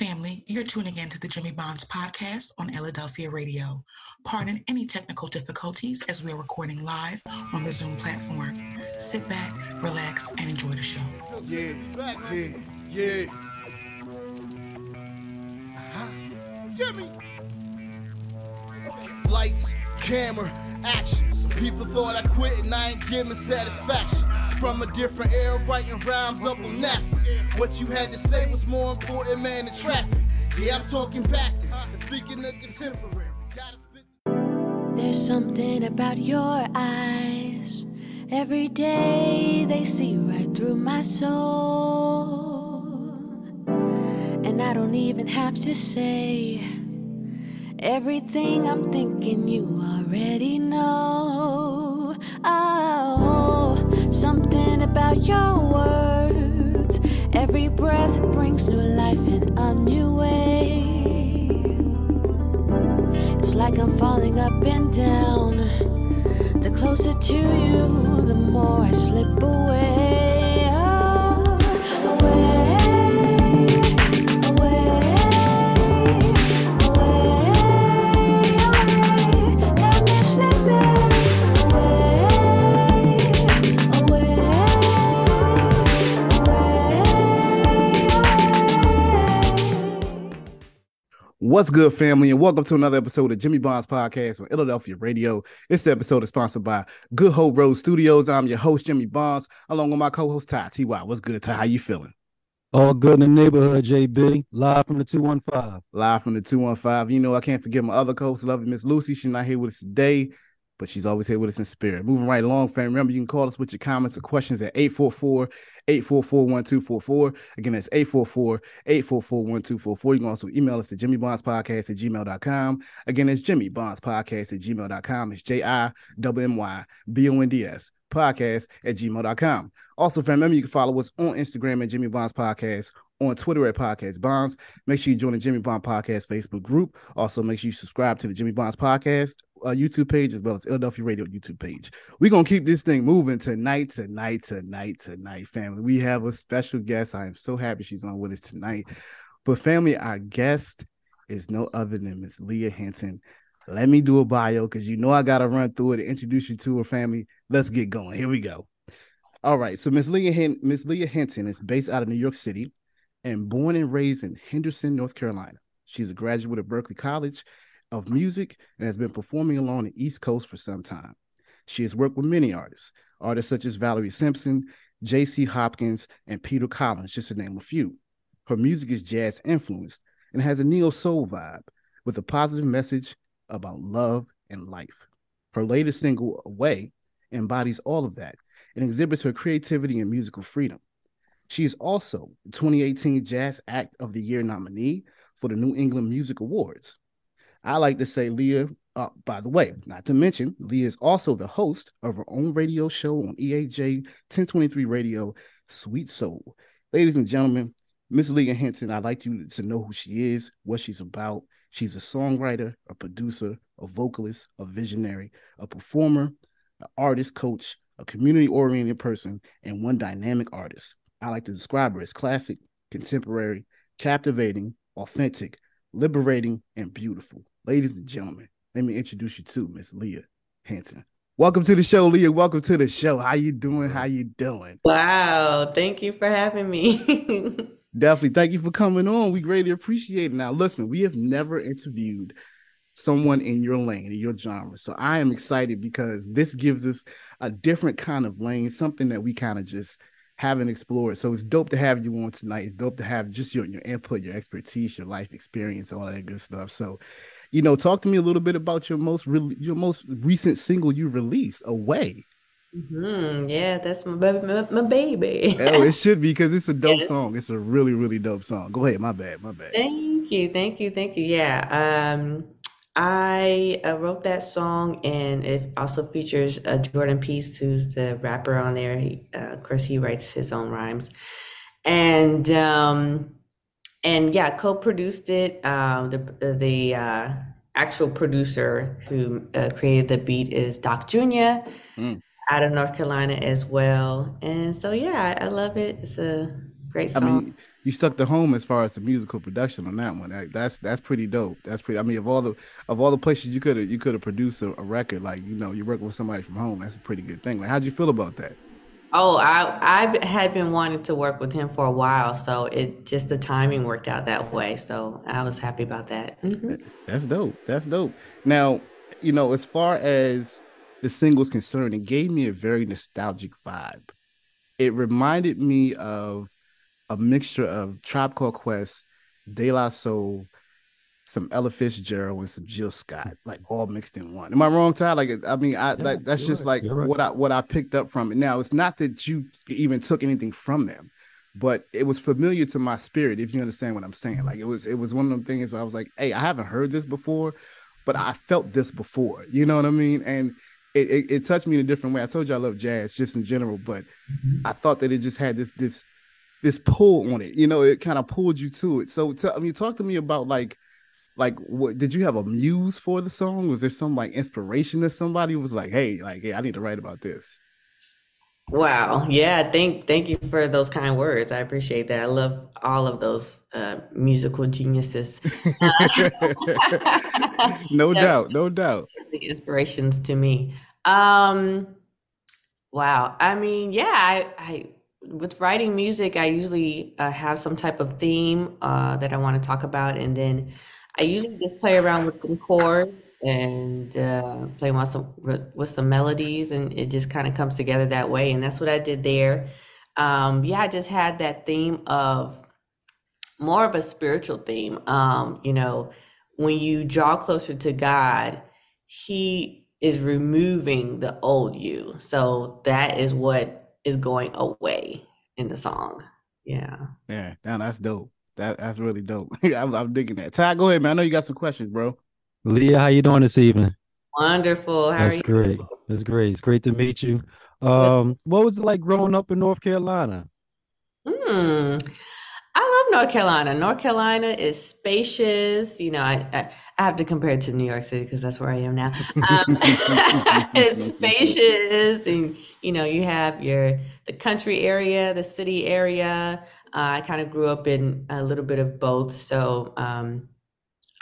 family. You're tuning in to the Jimmy Bonds podcast on Illadelphia Radio. Pardon any technical difficulties as we are recording live on the Zoom platform. Sit back, relax, and enjoy the show. Yeah, yeah, yeah. Uh-huh. Jimmy. Lights, camera, action. Some people thought I quit and I ain't giving satisfaction. From a different era, writing rhymes up on napkins. What you had to say was more important, man, than trapping. Yeah, I'm talking back to speaking of contemporary. There's something about your eyes. Every day they see right through my soul. And I don't even have to say everything I'm thinking you already know. Oh, something about your words. Every breath brings new life in a new way. It's like I'm falling up and down. The closer to you, the more I slip away. What's good, family, and welcome to another episode of Jimmy Bonds Podcast on Illadelphia Radio. This episode is sponsored by Good Hope Road Studios. I'm your host, Jimmy Bonds, along with my co-host Ty Ty. What's good, Ty? How you feeling? All good in the neighborhood, JB. Live from the 215. Live from the 215. You know, I can't forget my other co-host, lovely Miss Lucy. She's not here with us today, but she's always here with us in spirit. Moving right along, fam. Remember, you can call us with your comments or questions at 844-844-1244. Again, that's 844-844-1244. You can also email us at jimmybondspodcast at gmail.com. Again, it's jimmybondspodcast at gmail.com. It's J-I-M-M-Y-B-O-N-D-S podcast at gmail.com. Also, fam, remember you can follow us on Instagram at Jimmy Bonds Podcast, on Twitter at Podcast Bonds. Make sure you join the Jimmy Bond Podcast Facebook group. Also, make sure you subscribe to the Jimmy Bonds Podcast uh, YouTube page as well as Illadelphia Radio YouTube page. We're gonna keep this thing moving tonight, tonight, tonight, tonight, family. We have a special guest. I am so happy she's on with us tonight. But family, our guest is no other than Miss Leah Hinton. Let me do a bio because you know I gotta run through it and introduce you to her family. Let's get going. Here we go. All right. So Miss Leah Miss Leah Hinton is based out of New York City and born and raised in Henderson, North Carolina. She's a graduate of Berklee College of Music and has been performing along the East Coast for some time. She has worked with many artists, artists such as Valerie Simpson, J.C. Hopkins, and Peter Collins, just to name a few. Her music is jazz influenced and has a neo soul vibe with a positive message about love and life. Her latest single, Away, embodies all of that and exhibits her creativity and musical freedom. She is also the 2018 Jazz Act of the Year nominee for the New England Music Awards. I like to say Leah, uh, by the way, not to mention, Leah is also the host of her own radio show on EAJ 1023 Radio, Sweet Soul. Ladies and gentlemen, Miss Leah Hinton, I'd like you to know who she is, what she's about. She's a songwriter, a producer, a vocalist, a visionary, a performer, an artist coach, a community oriented person, and one dynamic artist. I like to describe her as classic, contemporary, captivating, authentic, liberating, and beautiful. Ladies and gentlemen, let me introduce you to Miss Leah Hinton. Welcome to the show, Leah. Welcome to the show. How you doing? How you doing? Wow, thank you for having me. Definitely. Thank you for coming on. We greatly appreciate it. Now, listen, we have never interviewed someone in your lane, in your genre. So I am excited because this gives us a different kind of lane, something that we kind of just haven't explored. So it's dope to have you on tonight. It's dope to have just your, your input, your expertise, your life experience, all that good stuff. So, you know, talk to me a little bit about your most re- your most recent single you released, Away. hmm Yeah, that's my baby. My, my baby. Oh, it should be because it's a dope Yeah. song. It's a really, really dope song. Go ahead. My bad. My bad. Thank you, thank you, thank you. Yeah, um, I uh, wrote that song, and it also features uh, Jordan Peace, who's the rapper on there. He, uh, of course, he writes his own rhymes, and um, and yeah, co-produced it. Um, the the uh, actual producer who uh, created the beat is Doc Jr. Mm. out of North Carolina as well. And so yeah, I, I love it. It's a great I song. mean, you stuck to home as far as the musical production on that one. That's that's pretty dope. That's pretty. I mean, of all the of all the places you could have you could have produced a, a, record, like you know, you're working with somebody from home. That's a pretty good thing. Like, how'd you feel about that? Oh, I I had been wanting to work with him for a while, so it just the timing worked out that way. So I was happy about that. Mm-hmm. That's dope. That's dope. Now, you know, as far as the single's concerned, it gave me a very nostalgic vibe. It reminded me of a mixture of Tribe Called Quest, De La Soul, some Ella Fitzgerald, and some Jill Scott, like all mixed in one. Am I wrong, Ty? Like, I mean, I yeah, like that's just right. like right. what I what I picked up from it. Now, it's not that you even took anything from them, but it was familiar to my spirit. If you understand what I'm saying, like it was it was one of them things where I was like, hey, I haven't heard this before, but I felt this before. You know what I mean? And it, it, it touched me in a different way. I told you I love jazz just in general, but mm-hmm. I thought that it just had this this this pull on it. You know, it kind of pulled you to it. So, I mean, talk to me about like, like, what did you have a muse for the song? Was there some like inspiration that somebody was like, hey, like, hey, I need to write about this? Wow. Yeah. Thank thank you for those kind words. I appreciate that. I love all of those uh, musical geniuses. no doubt. No doubt. The inspirations to me. Um wow. I mean, yeah, I, I with writing music, I usually uh, have some type of theme uh, that I want to talk about, and then I usually just play around with some chords and uh, play with some with some melodies, and it just kind of comes together that way. And that's what I did there. Um, yeah, I just had that theme of more of a spiritual theme. Um, you know, when you draw closer to God, He is removing the old you. So that is what is going away in the song. Yeah. Yeah. Now that's dope. That that's really dope. I'm, I'm, digging that. Ty, go ahead, man. I know you got some questions, bro. Leah, how you doing this evening? Wonderful. How that's great. That's great. It's great to meet you. Um, what was it like growing up in North Carolina? Hmm. North Carolina. North Carolina is spacious. You know, I, I, I have to compare it to New York City because that's where I am now. Um, it's spacious, and you know, you have your the country area, the city area. Uh, I kind of grew up in a little bit of both, so um,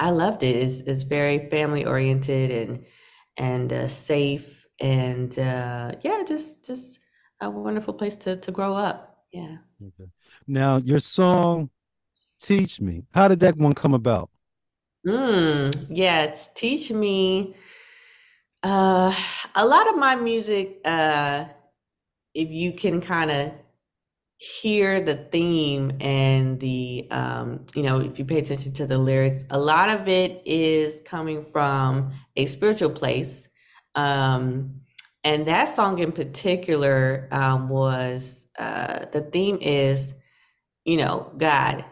I loved it. It's, it's very family oriented and and uh, safe, and uh, yeah, just just a wonderful place to to grow up. Yeah. Okay. Now, your song "Teach Me," how did that one come about? Mm, yeah, it's "Teach Me." Uh, a lot of my music, uh, if you can kind of hear the theme and the um, you know if you pay attention to the lyrics a lot of it is coming from a spiritual place um, and that song in particular um, was uh, the theme is you know, God,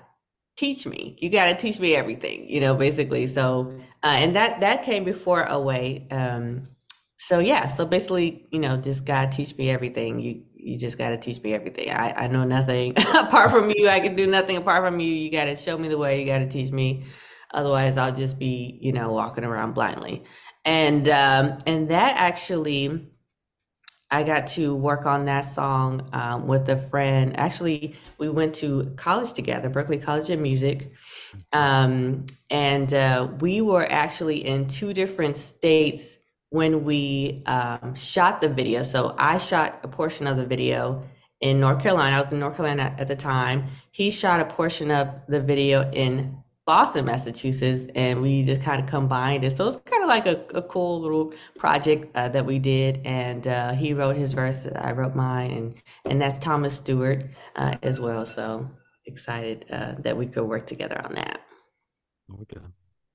teach me. You got to teach me everything, you know, basically. So, uh, and that that came before away. Um, so yeah, so basically, you know, just God teach me everything. You you just got to teach me everything. I I know nothing apart from you. I can do nothing apart from you. You got to show me the way. You got to teach me. Otherwise, I'll just be, you know, walking around blindly. And um, and that actually I got to work on that song um, with a friend. Actually, we went to college together, Berklee College of Music. Um, and uh, we were actually in two different states when we um, shot the video. So I shot a portion of the video in North Carolina. I was in North Carolina at the time. He shot a portion of the video in Boston, Massachusetts, and we just kind of combined it. So it's kind of like a, a cool little project uh, that we did. And uh, he wrote his verse, I wrote mine, and and that's Thomas Stewart uh, as well. So excited uh, that we could work together on that. Okay,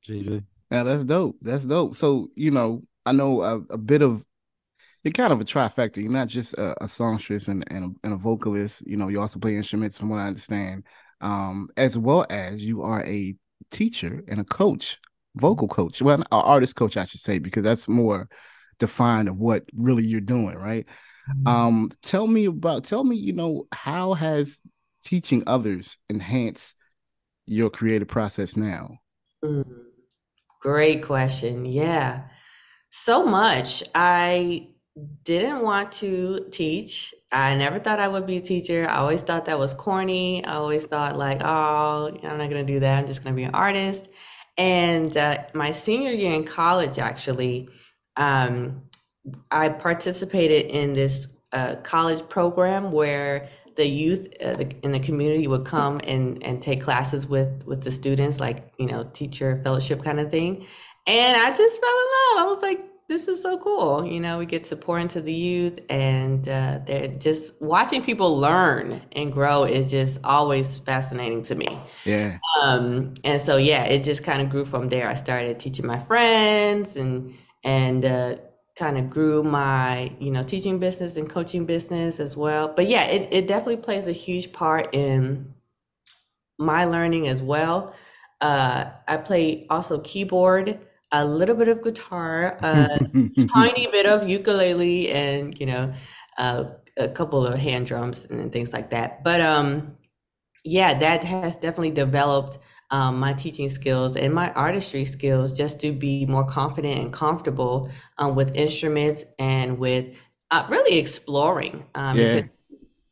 JB. Yeah, that's dope. That's dope. So you know, I know a, a bit of you're kind of a trifecta. You're not just a, a songstress and, and a, and, a, vocalist. You know, you also play instruments, from what I understand, um, as well as you are a teacher and a coach, vocal coach, well, an artist coach, I should say, because that's more defined of what really you're doing, right? Mm-hmm. Um, tell me about, tell me, you know, how has teaching others enhanced your creative process now? Mm, great question. Yeah. So much. I didn't want to teach. I never thought I would be a teacher. I always thought that was corny. I always thought like, oh, I'm not gonna do that. I'm just gonna be an artist. And uh, my senior year in college, actually, um, I participated in this uh, college program where the youth uh, the, in the community would come and, and take classes with with the students, like you know, teacher fellowship kind of thing. And I just fell in love. I was like, this is so cool. You know, we get to pour into the youth, and uh, they're just watching people learn and grow is just always fascinating to me. Yeah. Um, and so yeah, it just kind of grew from there. I started teaching my friends and and uh, kind of grew my you know teaching business and coaching business as well. But yeah, it it definitely plays a huge part in my learning as well. Uh, I play also keyboard, a little bit of guitar, a tiny bit of ukulele, and you know, uh, a couple of hand drums and things like that. But um, yeah, that has definitely developed um, my teaching skills and my artistry skills just to be more confident and comfortable um, with instruments and with uh, really exploring. Um, Yeah.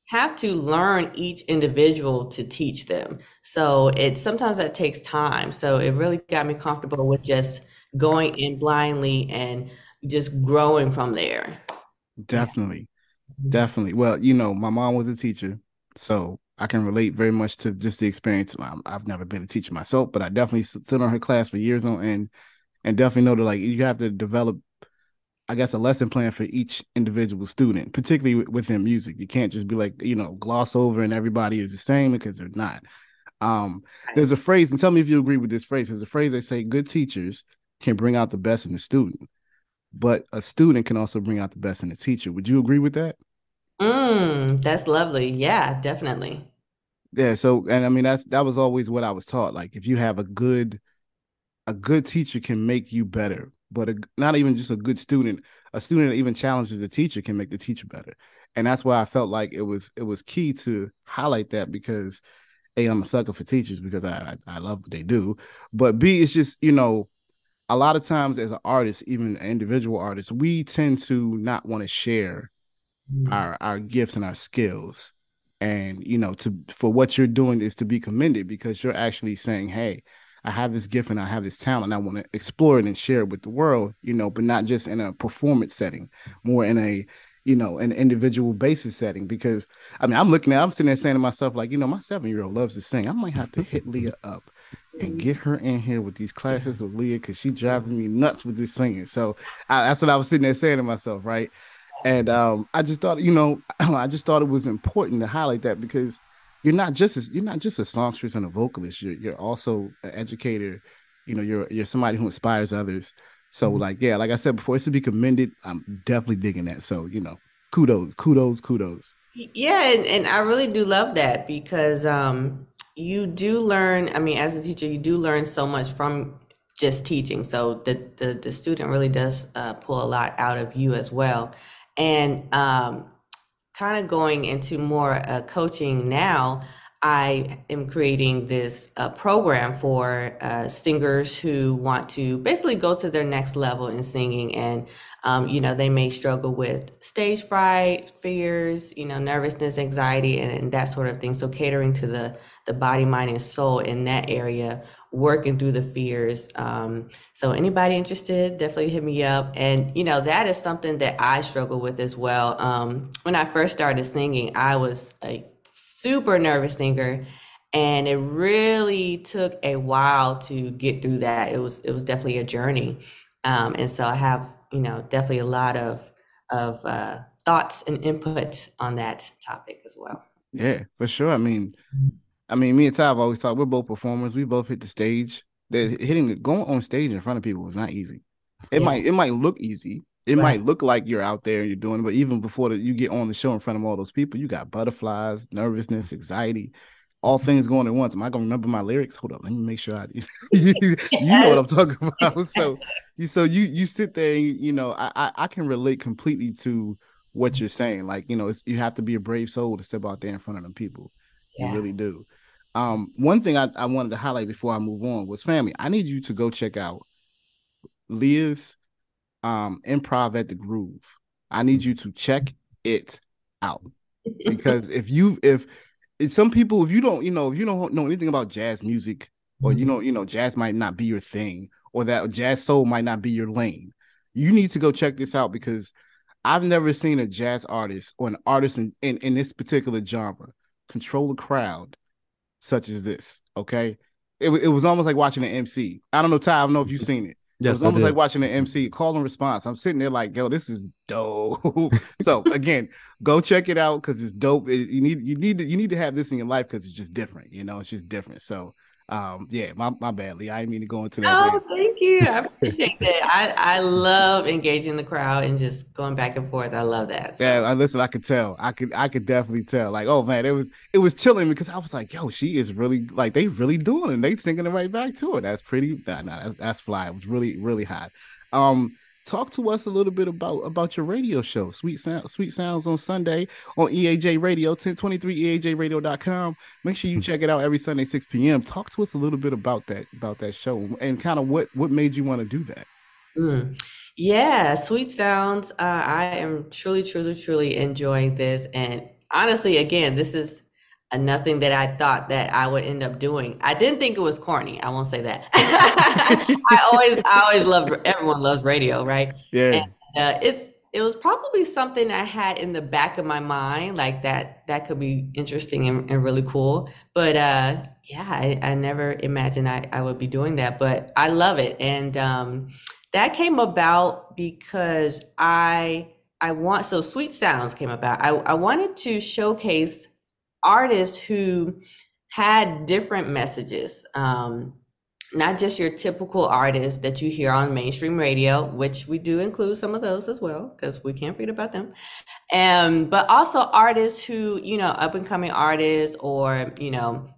have to learn each individual to teach them. So it sometimes that takes time. So it really got me comfortable with just going in blindly and just growing from there. Definitely. Definitely. Well, you know, my mom was a teacher, so I can relate very much to just the experience. I've never been a teacher myself, but I definitely sit on her class for years on end, and definitely know that like you have to develop, I guess, a lesson plan for each individual student, particularly wi- within music. You can't just be like, you know, gloss over and everybody is the same because they're not. Um, there's a phrase, and tell me if you agree with this phrase. There's a phrase they say good teachers can bring out the best in the student, but a student can also bring out the best in the teacher. Would you agree with that? Mm, that's lovely. Yeah, definitely. Yeah, so and I mean that's that was always what I was taught. Like if you have a good a good teacher can make you better, but a, not even just a good student, a student that even challenges the teacher can make the teacher better. And that's why I felt like it was it was key to highlight that because A, I'm a sucker for teachers because I I, I love what they do. But B, it's just, you know, a lot of times as an artist, even an individual artist, we tend to not want to share Mm. our our gifts and our skills. And you know to for what you're doing is to be commended because you're actually saying hey i have this gift and i have this talent i want to explore it and share it with the world you know but not just in a performance setting more in a you know an individual basis setting. Because i mean i'm looking at i'm sitting there saying to myself like you know my seven year old loves to sing. I might have to hit leah up and get her in here with these classes with leah because she's driving me nuts with this singing so I, that's what i was sitting there saying to myself right and um, I just thought, you know, I just thought it was important to highlight that because you're not just a, you're not just a songstress and a vocalist. You're you're also an educator. You know, you're you're somebody who inspires others. So Mhm. like, yeah, like I said before, it's to be commended. I'm definitely digging that. So you know, kudos, kudos, kudos. Yeah, and, and I really do love that because um, you do learn, I mean, as a teacher, you do learn so much from just teaching. So the the, the student really does uh, pull a lot out of you as well. And um, kind of going into more uh, coaching now, I am creating this uh, program for uh, singers who want to basically go to their next level in singing. And, um, you know, they may struggle with stage fright, fears, you know, nervousness, anxiety, and, and that sort of thing. So catering to the, the body, mind, and soul in that area, working through the fears. Um, so anybody interested, definitely hit me up. And you know, that is something that I struggle with as well. Um, when I first started singing, I was a super nervous singer, and it really took a while to get through that. It was it was definitely a journey. Um, and so I have, you know, definitely a lot of of uh, thoughts and input on that topic as well. Yeah, for sure. I mean, I mean, me and Ty have always talked. We're both performers. We both hit the stage. That hitting the, going on stage in front of people is not easy. It Yeah. might it might look easy. It Right. might look like you're out there and you're doing it, but even before the, you get on the show in front of all those people, you got butterflies, nervousness, anxiety, all mm-hmm. things going at once. Am I gonna remember my lyrics? Hold up, let me make sure I. you know what I'm talking about. So, you so you you sit there, and, you know, I, I I can relate completely to what you're saying. Like, you know, it's you have to be a brave soul to step out there in front of them people. You really do. Um, one thing I, I wanted to highlight before I move on was family. I need you to go check out Leah's um improv at the groove. I need you to check it out because if you if it's some people if you don't you know if you don't know anything about jazz music or you know you know jazz might not be your thing or that jazz soul might not be your lane you need to go check this out because i've never seen a jazz artist or an artist in, in, in this particular genre control a crowd such as this okay it, it was almost like watching an mc i don't know ty i don't know if you've seen it it Yes, was I almost like watching an MC call and response. I'm sitting there like, yo, this is dope. so again, go check it out because it's dope. It- you need you need to you need to have this in your life because it's just different. You know, it's just different. So um, yeah, my my bad, Lee. I didn't mean to go into that. Oh, way. thank you. I appreciate that. I, I love engaging the crowd and just going back and forth. I love that. So, Yeah, I listen. I could tell. I could. I could definitely tell. Like, oh man, it was. It was chilling because I was like, yo, she is really like they really doing it. and They singing it right back to it. That's pretty. Nah, nah, that's, that's fly. It was really, really hot. Um, talk to us a little bit about about your radio show, Sweet Sound, Sweet Sounds on Sunday on EAJ Radio, 1023 EAJRadio.com. Make sure you check it out every Sunday, 6 p.m. Talk to us a little bit about that about that show and kind of what what made you want to do that. Mm. Yeah, Sweet Sounds. Uh, I am truly, truly, truly enjoying this. And honestly, again, this is a nothing that I thought that I would end up doing. I didn't think it was corny. I won't say that. I always, I always loved. Everyone loves radio, right? Yeah. uh, it's it was probably something I had in the back of my mind, like that that could be interesting and, and really cool. But uh, yeah, I, I never imagined I, I would be doing that. But I love it, and um, that came about because I I want so Sweet Sounds came about. I, I wanted to showcase artists who had different messages. Um, not just your typical artists that you hear on mainstream radio, which we do include some of those as well, because we can't forget about them. Um, but also artists who, you know, up and coming artists or, you know,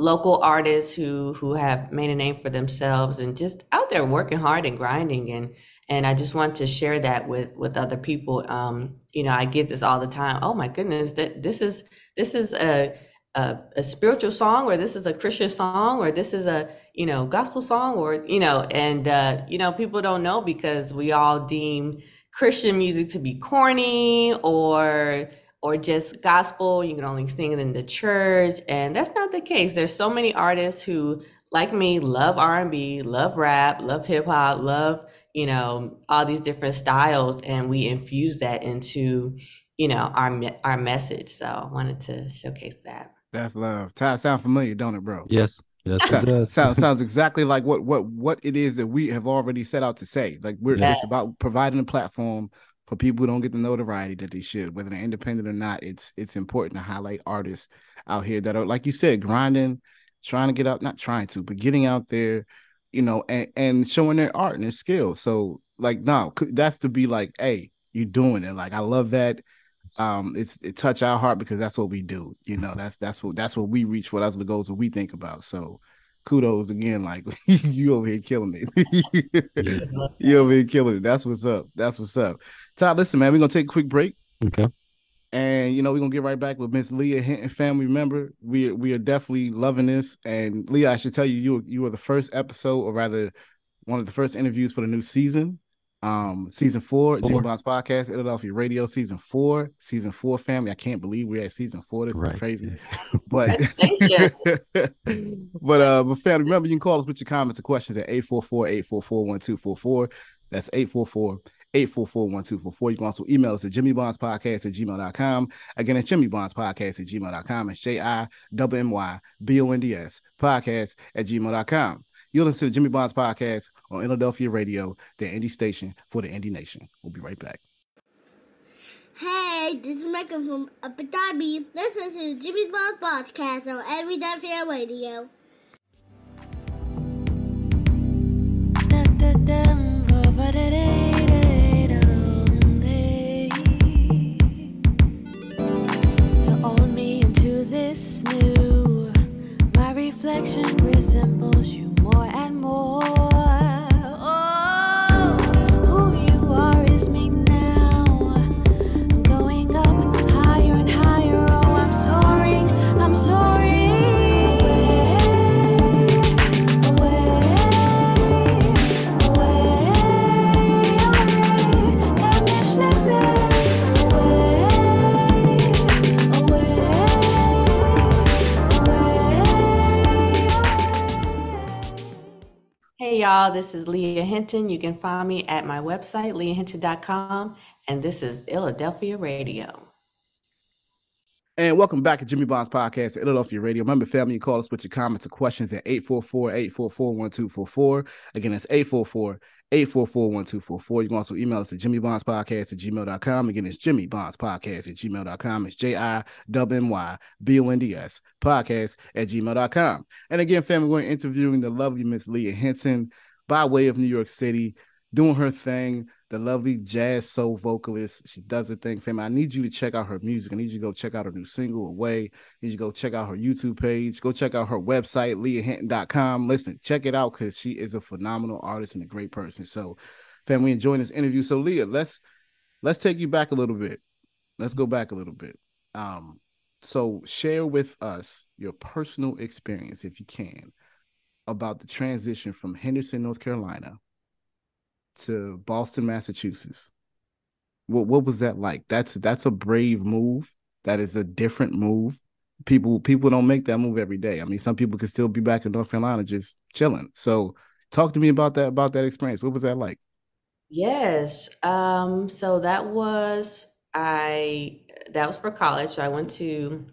local artists who who have made a name for themselves and just out there working hard and grinding and and I just want to share that with with other people. Um, you know, I get this all the time. Oh my goodness, that this is this is a a, a spiritual song or this is a Christian song or this is a you know gospel song or you know and uh, you know people don't know because we all deem Christian music to be corny or or just gospel. You can only sing it in the church and that's not the case. There's so many artists who like me love R&B love rap love hip hop love you know all these different styles and we infuse that into you know our our message so I wanted to showcase that That's love. Ty, sound familiar, don't it, bro? Yes, yes, it does. sounds sounds exactly like what what what it is that we have already set out to say. Like we're Yeah. it's about providing a platform for people who don't get the notoriety that they should, whether they're independent or not. It's it's important to highlight artists out here that are like you said, grinding, trying to get out, not trying to, but getting out there, you know, and and showing their art and their skills. So like no, that's to be like, hey, you're doing it. Like I love that um it's it touch our heart because that's what we do you know that's that's what that's what we reach for that's what the goals that we think about. So kudos again like you over here killing it. Yeah. you over here killing it. That's what's up. That's what's up. Todd listen man we're gonna take a quick break. Okay. and you know we're gonna get right back with miss leah hinton family. Member we we are definitely loving this. And leah i should tell you you you were the first episode or rather one of the first interviews for the new season um season four, Jimmy Four. Bonds podcast, Illadelphia Radio, season four, season four family. I can't believe we're at season four. This is crazy. But Thank but uh but family, remember you can call us with your comments or questions at 844-844-1244. That's 844 844-1244. You can also email us at jimmybondspodcast at gmail.com. Again, it's jimmybondspodcast at gmail.com. It's J-I-M-M-Y-B-O-N-D-S podcast at gmail.com. You'll listen to the Jimmy Bonds podcast on Illadelphia Radio, the indie station for the indie nation. We'll be right back. Hey, this is Mecca from Abu Dhabi. Listen to Jimmy Bond's podcast on Everyday Fair Radio. You own me into this new. My reflection resembles you more and more. Y'all, this is Leah Hinton. You can find me at my website, leahhinton.com, and this is Illadelphia Radio. And welcome back to Jimmy Bond's podcast Illadelphia Radio. Remember, family, you call us with your comments or questions at 844-844-1244. Again, it's 844-844-1244. You can also email us at Jimmy Bonds Podcast at gmail.com. Again, it's Jimmy Bonds Podcast at gmail.com. It's J-I-W-M-Y-B-O-N-D-S podcast at gmail.com. And again, family, we're interviewing the lovely Miss Leah Hinton by way of New York City, doing her thing the lovely jazz soul vocalist. She does her thing, fam. I need you to check out her music. I need you to go check out her new single, Away. I need you to go check out her YouTube page. Go check out her website, leahhinton.com. Listen, check it out because she is a phenomenal artist and a great person. So, fam, we enjoying this interview. So, Leah, let's let's take you back a little bit. Let's go back a little bit. Um, so share with us your personal experience, if you can, about the transition from Henderson, North Carolina to Boston, Massachusetts. What what was that like? That's that's a brave move. That is a different move. People people don't make that move every day. I mean, some people could still be back in North Carolina just chilling. So talk to me about that about that experience. What was that like? Yes. Um, so that was I that was for college. So I went to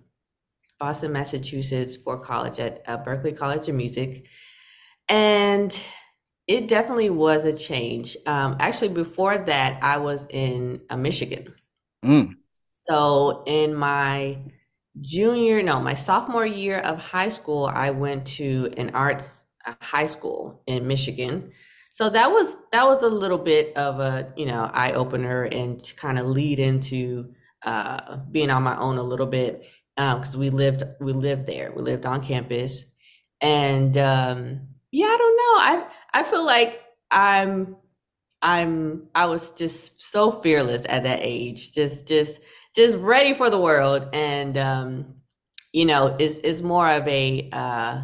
Boston, Massachusetts for college at uh, Berklee College of Music. And it definitely was a change. Um, actually, before that, I was in uh, Michigan. Mm. So in my junior, no, my sophomore year of high school, I went to an arts uh, high school in Michigan. So that was that was a little bit of a you know eye opener and to kind of lead into uh, being on my own a little bit because um, we lived we lived there we lived on campus and um, yeah, I don't know. I I feel like I'm I'm I was just so fearless at that age. Just just just ready for the world and um you know, it's it's more of a uh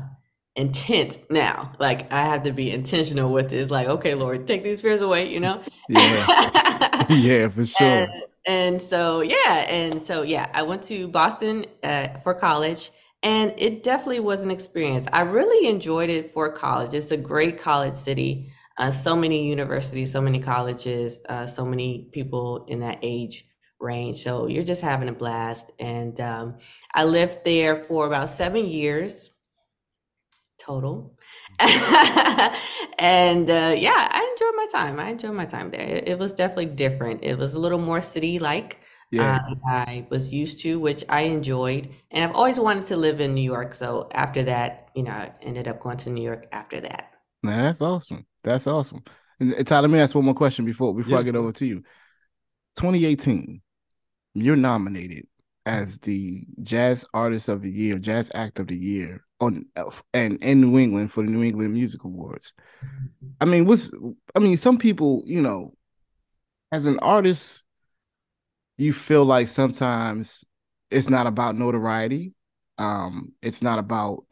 intent now. Like I have to be intentional with it. It's like, okay, Lord, take these fears away, you know? Yeah. yeah, for sure. And, and, so yeah, and so yeah, I went to Boston uh, for college and it definitely was an experience. I really enjoyed it for college. It's a great college city. Uh, so many universities, so many colleges, uh, so many people in that age range. So you're just having a blast. And um, I lived there for about seven years total. and uh, yeah, I enjoyed my time. I enjoyed my time there. It, it was definitely different. It was a little more city like yeah. um, I was used to, which I enjoyed. And I've always wanted to live in New York. So after that, you know, I ended up going to New York after that. Man, that's awesome. That's awesome. And uh, Tyler, let me ask one more question before before yeah. I get over to you. 2018, you're nominated as mm-hmm. the Jazz Artist of the Year, Jazz Act of the Year on uh, and in New England for the New England Music Awards. Mm-hmm. I mean, what's I mean, some people, you know, as an artist, you feel like sometimes it's not about notoriety. Um, it's not about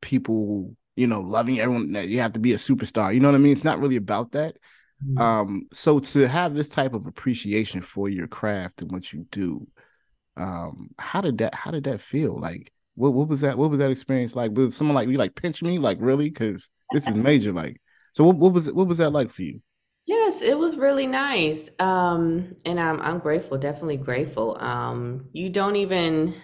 people, you know, loving everyone that you have to be a superstar. You know what I mean? It's not really about that. Mm-hmm. Um, so to have this type of appreciation for your craft and what you do, um, how did that how did that feel? Like what what was that what was that experience like? Was someone like you like pinch me? Like really? Cause this is major. Like so what, what was it what was that like for you? Yes, it was really nice. Um, and I'm I'm grateful, definitely grateful. Um, you don't even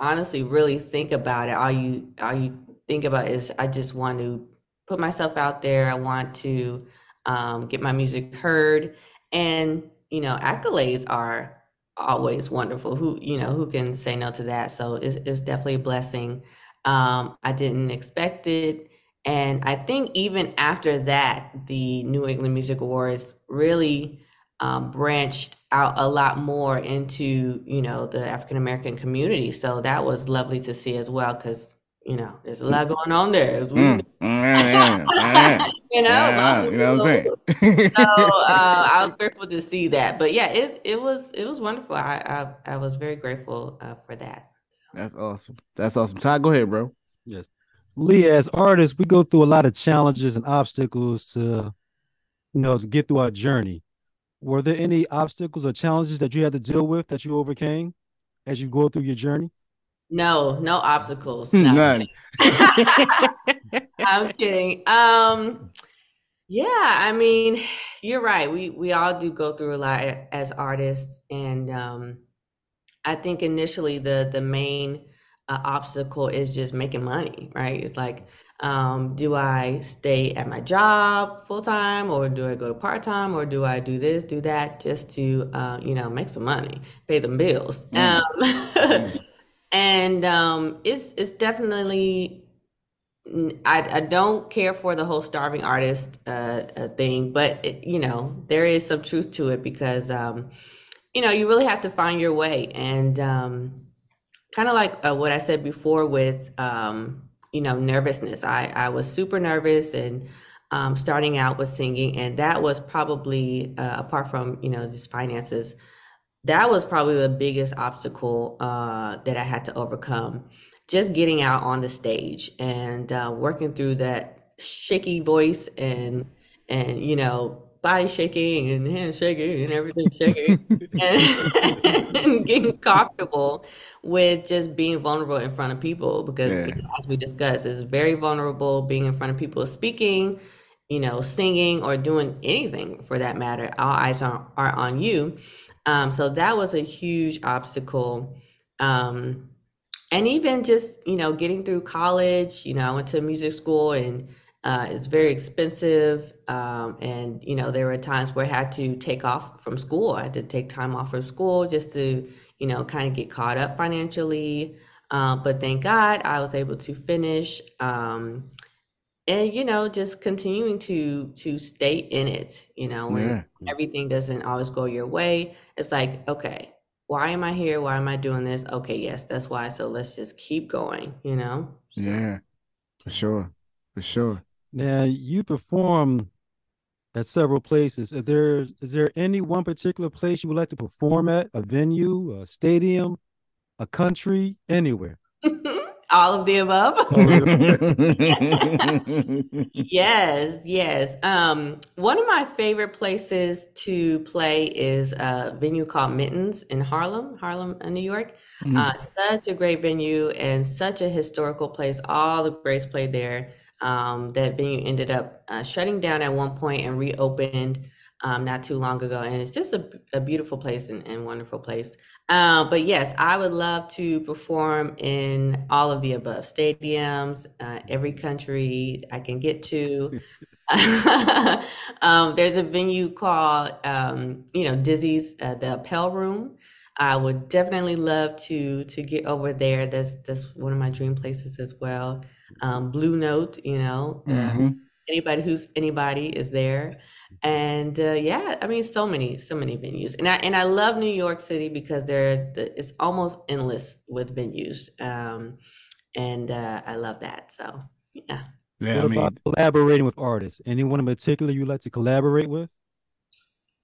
honestly really think about it. All you all you think about is I just want to put myself out there. I want to um, get my music heard, and you know, accolades are always wonderful. Who you know who can say no to that? So it's it's definitely a blessing. Um, I didn't expect it. And I think even after that, the New England Music Awards really um, branched out a lot more into, you know, the African American community. So that was lovely to see as well, because you know, there's a lot going on there. Mm, mm, yeah, yeah, you know, yeah, you know what I'm saying. so uh, I was grateful to see that. But yeah, it it was it was wonderful. I I, I was very grateful uh, for that. So. That's awesome. That's awesome. Todd, go ahead, bro. Yes. Lee, as artists, we go through a lot of challenges and obstacles to, you know, to get through our journey. Were there any obstacles or challenges that you had to deal with that you overcame as you go through your journey? No, no obstacles. No. None. I'm kidding. Um, yeah, I mean, you're right. We we all do go through a lot as artists, and um, I think initially the the main uh, obstacle is just making money, right? It's like, um, do I stay at my job full time, or do I go to part time, or do I do this, do that, just to uh, you know make some money, pay them bills? Mm. Um, Mm. and um, it's it's definitely I, I don't care for the whole starving artist uh, uh, thing, but it, you know there is some truth to it because um, you know you really have to find your way, and um, kind of like uh, what I said before with um, you know nervousness. I I was super nervous and um, starting out with singing, and that was probably uh, apart from you know just finances that was probably the biggest obstacle uh, that I had to overcome. Just getting out on the stage and uh, working through that shaky voice and and you know body shaking and hands shaking and everything shaking and, and getting comfortable with just being vulnerable in front of people because Yeah. as we discussed, it's very vulnerable being in front of people speaking, you know, singing or doing anything for that matter. All eyes are, are on you. Um, so that was a huge obstacle. Um, and even just, you know, getting through college, you know, I went to music school and uh, it's very expensive. Um, and, you know, there were times where I had to take off from school. I had to take time off from school just to, you know, kind of get caught up financially. Uh, but thank God I was able to finish. Um, and you know just continuing to to stay in it you know when Yeah. everything doesn't always go your way it's like okay why am i here why am i doing this okay yes that's why so let's just keep going you know Yeah. For sure. For sure. Now you perform at several places. Is there is there any one particular place you would like to perform at? A venue, a stadium, a country, anywhere? all of the above yes yes um one of my favorite places to play is a venue called Minton's in harlem harlem uh, new york Mm. uh, such a great venue and such a historical place all the greats played there um that venue ended up uh, shutting down at one point and reopened um, not too long ago. And it's just a, a beautiful place and, and wonderful place. Uh, but yes i would love to perform in all of the above stadiums uh, every country i can get to. Um, there's a venue called um, you know dizzy's uh, the Appel room. I would definitely love to to get over there. That's that's one of my dream places as well um, blue note you know uh, Mhm. anybody who's anybody is there and uh, yeah i mean so many so many venues and i and i love new york city because there it's almost endless with venues um and uh i love that so yeah Yeah. I mean, about collaborating with artists? Anyone in particular you like to collaborate with?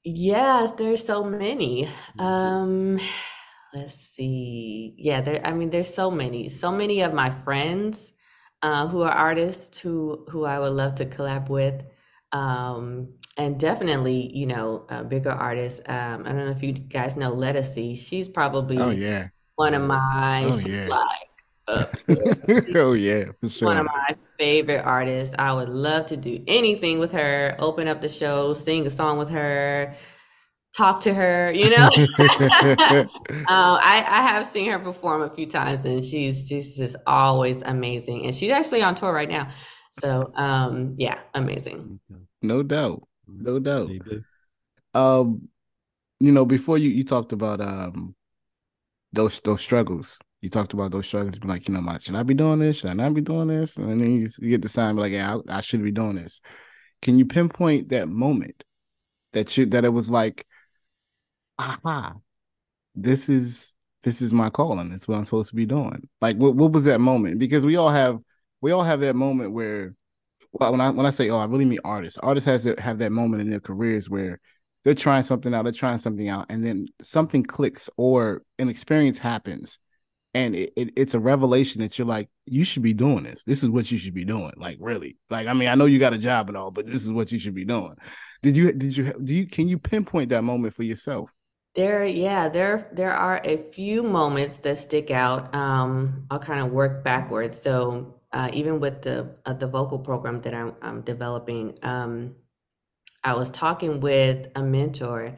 yes there's so many um let's see yeah there i mean there's so many so many of my friends uh, who are artists who who i would love to collab with um and definitely you know uh, bigger artists um i don't know if you guys know Ledisi. she's probably oh yeah. one of my Oh, she's yeah. like uh, oh yeah, for one of my favorite artists. I would love to do anything with her, open up the show, sing a song with her, talk to her, you know. uh, I, I have seen her perform a few times and she's she's just always amazing. And she's actually on tour right now. So um yeah, amazing. no doubt. No doubt. Maybe. Um, you know, before you you talked about um those those struggles. You talked about those struggles. Be like, you know, my should I be doing this? Should I not be doing this? And then you, you get the sign, be like, yeah, I, I should be doing this. Can you pinpoint that moment that you that it was like, aha, this is this is my calling. It's what I'm supposed to be doing. Like, what what was that moment? Because we all have we all have that moment where, well, when I when I say, oh, I really mean artists. Artists has to have that moment in their careers where they're trying something out, they're trying something out, and then something clicks or an experience happens, and it, it, it's a revelation that you're like, you should be doing this. This is what you should be doing. Like, really? Like, I mean, I know you got a job and all, but this is what you should be doing. Did you? Did you? Do you? Can you pinpoint that moment for yourself? There, yeah, there there are a few moments that stick out. Um, I'll kind of work backwards. So uh, even with the uh, the vocal program that I'm, I'm developing, um, I was talking with a mentor,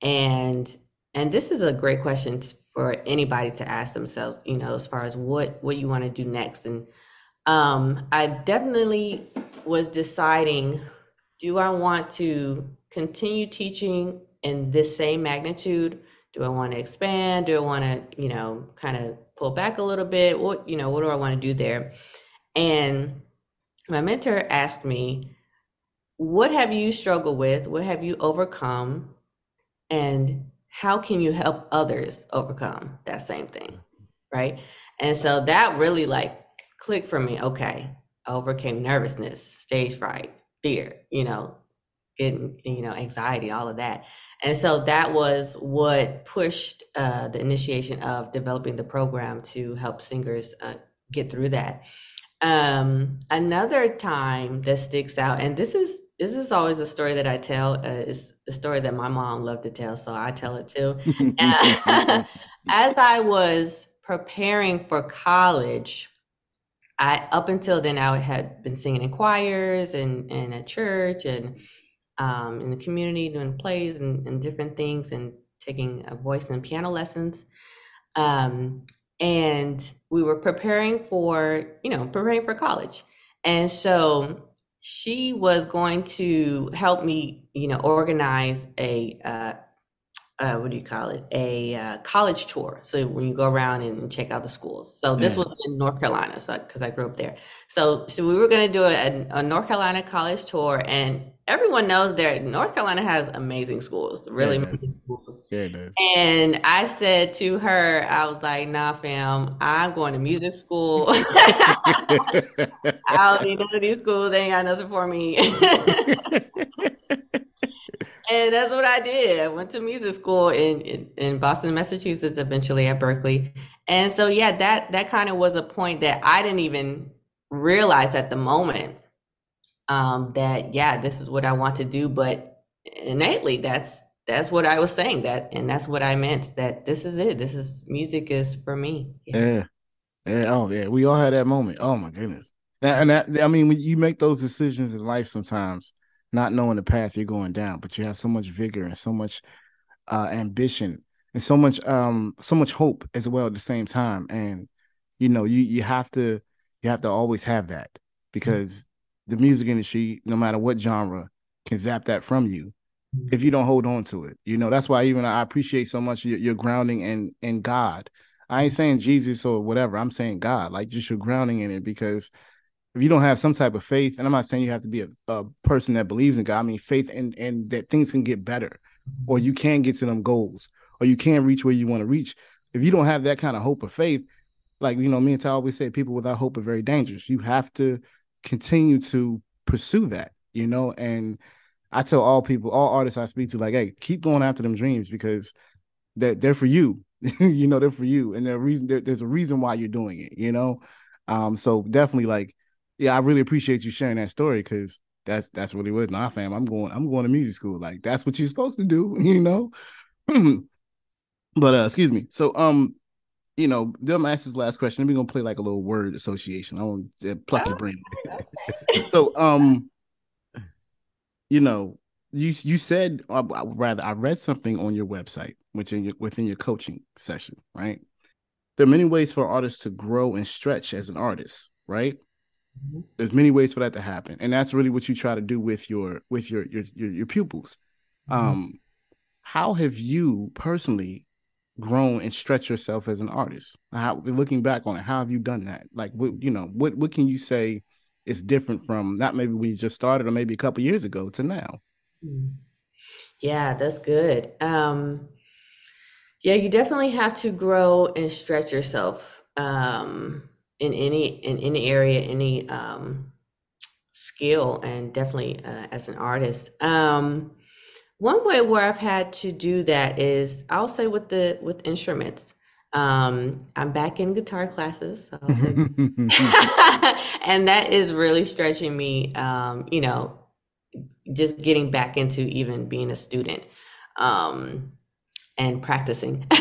and and this is a great question for anybody to ask themselves. You know, as far as what what you want to do next, and um, I definitely was deciding: do I want to continue teaching in this same magnitude? Do I want to expand? Do I want to, you know, kind of pull back a little bit? What, you know, what do I want to do there? And my mentor asked me, what have you struggled with? What have you overcome? And how can you help others overcome that same thing? Right. And so that really like clicked for me. Okay. I overcame nervousness, stage fright, fear, you know, getting you know anxiety all of that. And so that was what pushed uh, the initiation of developing the program to help singers uh, get through that. Um, another time that sticks out and this is this is always a story that i tell uh, it's a story that my mom loved to tell so i tell it too. As i was preparing for college I up until then I had been singing in choirs and, and at church and um, in the community doing plays and, and different things and taking a voice and piano lessons. Um, and we were preparing for, you know, preparing for college. And so she was going to help me, you know, organize a, uh, uh, what do you call it? A uh, college tour. So when you go around and check out the schools. So this yeah. was in North Carolina, so because I grew up there. So so we were going to do a, a North Carolina college tour, and everyone knows that North Carolina has amazing schools, really yeah, amazing schools. Yeah. And I said to her, I was like, nah, fam, I'm going to music school. I don't need none of these schools. They ain't got nothing for me. And that's what I did. I went to music school in, in, in Boston, Massachusetts, eventually at Berklee. And so, yeah, that, that kind of was a point that I didn't even realize at the moment um, that yeah, this is what I want to do. But innately, that's that's what I was saying that, and that's what I meant. That this is it. This is music is for me. Yeah, yeah. yeah. Oh yeah, we all had that moment. Oh my goodness. And that, I mean, when you make those decisions in life, sometimes not knowing the path you're going down, but you have so much vigor and so much uh, ambition and so much um so much hope as well at the same time. And you know, you you have to you have to always have that because the music industry, no matter what genre, can zap that from you mm-hmm. if you don't hold on to it. You know, that's why even I appreciate so much your, your grounding in in God. I ain't saying Jesus or whatever. I'm saying God, like just your grounding in it because if you don't have some type of faith, and I'm not saying you have to be a, a person that believes in God. I mean faith and and that things can get better, or you can get to them goals, or you can reach where you want to reach. If you don't have that kind of hope or faith, like you know, me and Ty always say, people without hope are very dangerous. You have to continue to pursue that, you know. And I tell all people, all artists I speak to, like, hey, keep going after them dreams because they're, they're for you. you know, they're for you. And there's reason there, there's a reason why you're doing it, you know. Um, so definitely like, yeah, I really appreciate you sharing that story because that's that's really what nah fam. I'm going, I'm going to music school. Like that's what you're supposed to do, you know. but uh excuse me. So um you know, them ask this last question. We're gonna play like a little word association. I want to pluck your brain. so, um, you know, you you said uh, rather I read something on your website, which in your within your coaching session, right? There are many ways for artists to grow and stretch as an artist, right? Mm-hmm. There's many ways for that to happen, and that's really what you try to do with your with your your your, your pupils. Mm-hmm. Um, how have you personally grown and stretch yourself as an artist? How looking back on it, how have you done that? Like what you know, what what can you say is different from not maybe we just started or maybe a couple years ago to now? Hmm. Yeah, that's good. Um yeah, you definitely have to grow and stretch yourself um in any in any area, any um skill and definitely uh, as an artist. Um one way where I've had to do that is I'll say with the with instruments. Um, I'm back in guitar classes, so and that is really stretching me. Um, you know, just getting back into even being a student. Um, and practicing.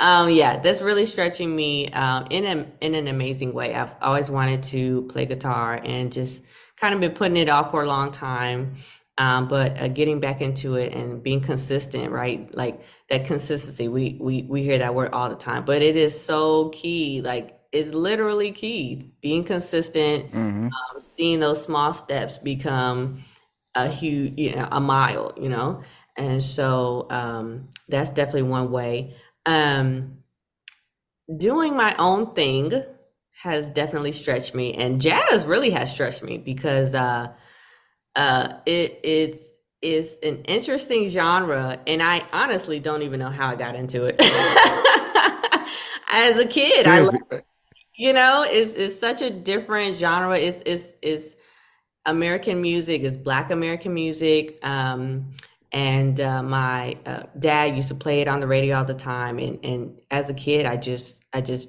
um, yeah, that's really stretching me um, in a in an amazing way. I've always wanted to play guitar and just kind of been putting it off for a long time. Um, but uh, getting back into it and being consistent, right? Like that consistency, we we we hear that word all the time, but it is so key. Like it's literally key. Being consistent, Mhm. um, seeing those small steps become a huge, you know, a mile, you know. And so um, that's definitely one way. Um, doing my own thing has definitely stretched me, and jazz really has stretched me because uh, uh, it it's it's an interesting genre, and I honestly don't even know how I got into it. As a kid, I you know, it's it's such a different genre. It's it's it's American music, it's Black American music. Um, and uh, my uh, dad used to play it on the radio all the time. And and as a kid, I just I just